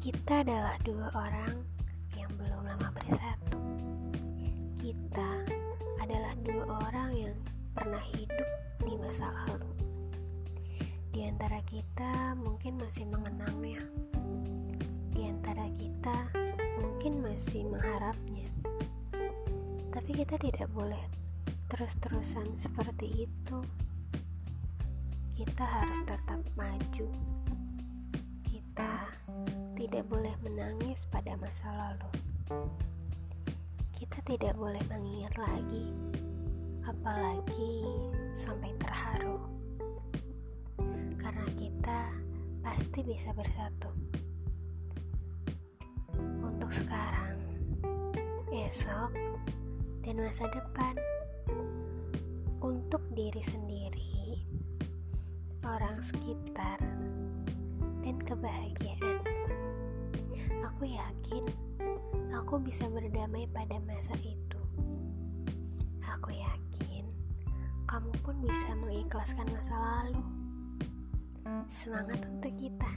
Kita adalah dua orang yang belum lama bersatu. Kita adalah dua orang yang pernah hidup di masa lalu. Di antara kita mungkin masih mengenangnya. Di antara kita mungkin masih mengharapnya. Tapi kita tidak boleh terus-terusan seperti itu. Kita harus tetap maju tidak boleh menangis pada masa lalu. Kita tidak boleh mengingat lagi, apalagi sampai terharu, karena kita pasti bisa bersatu. Untuk sekarang, esok, dan masa depan, untuk diri sendiri, orang sekitar, dan kebahagiaan. Aku yakin aku bisa berdamai pada masa itu. Aku yakin kamu pun bisa mengikhlaskan masa lalu. Semangat untuk kita!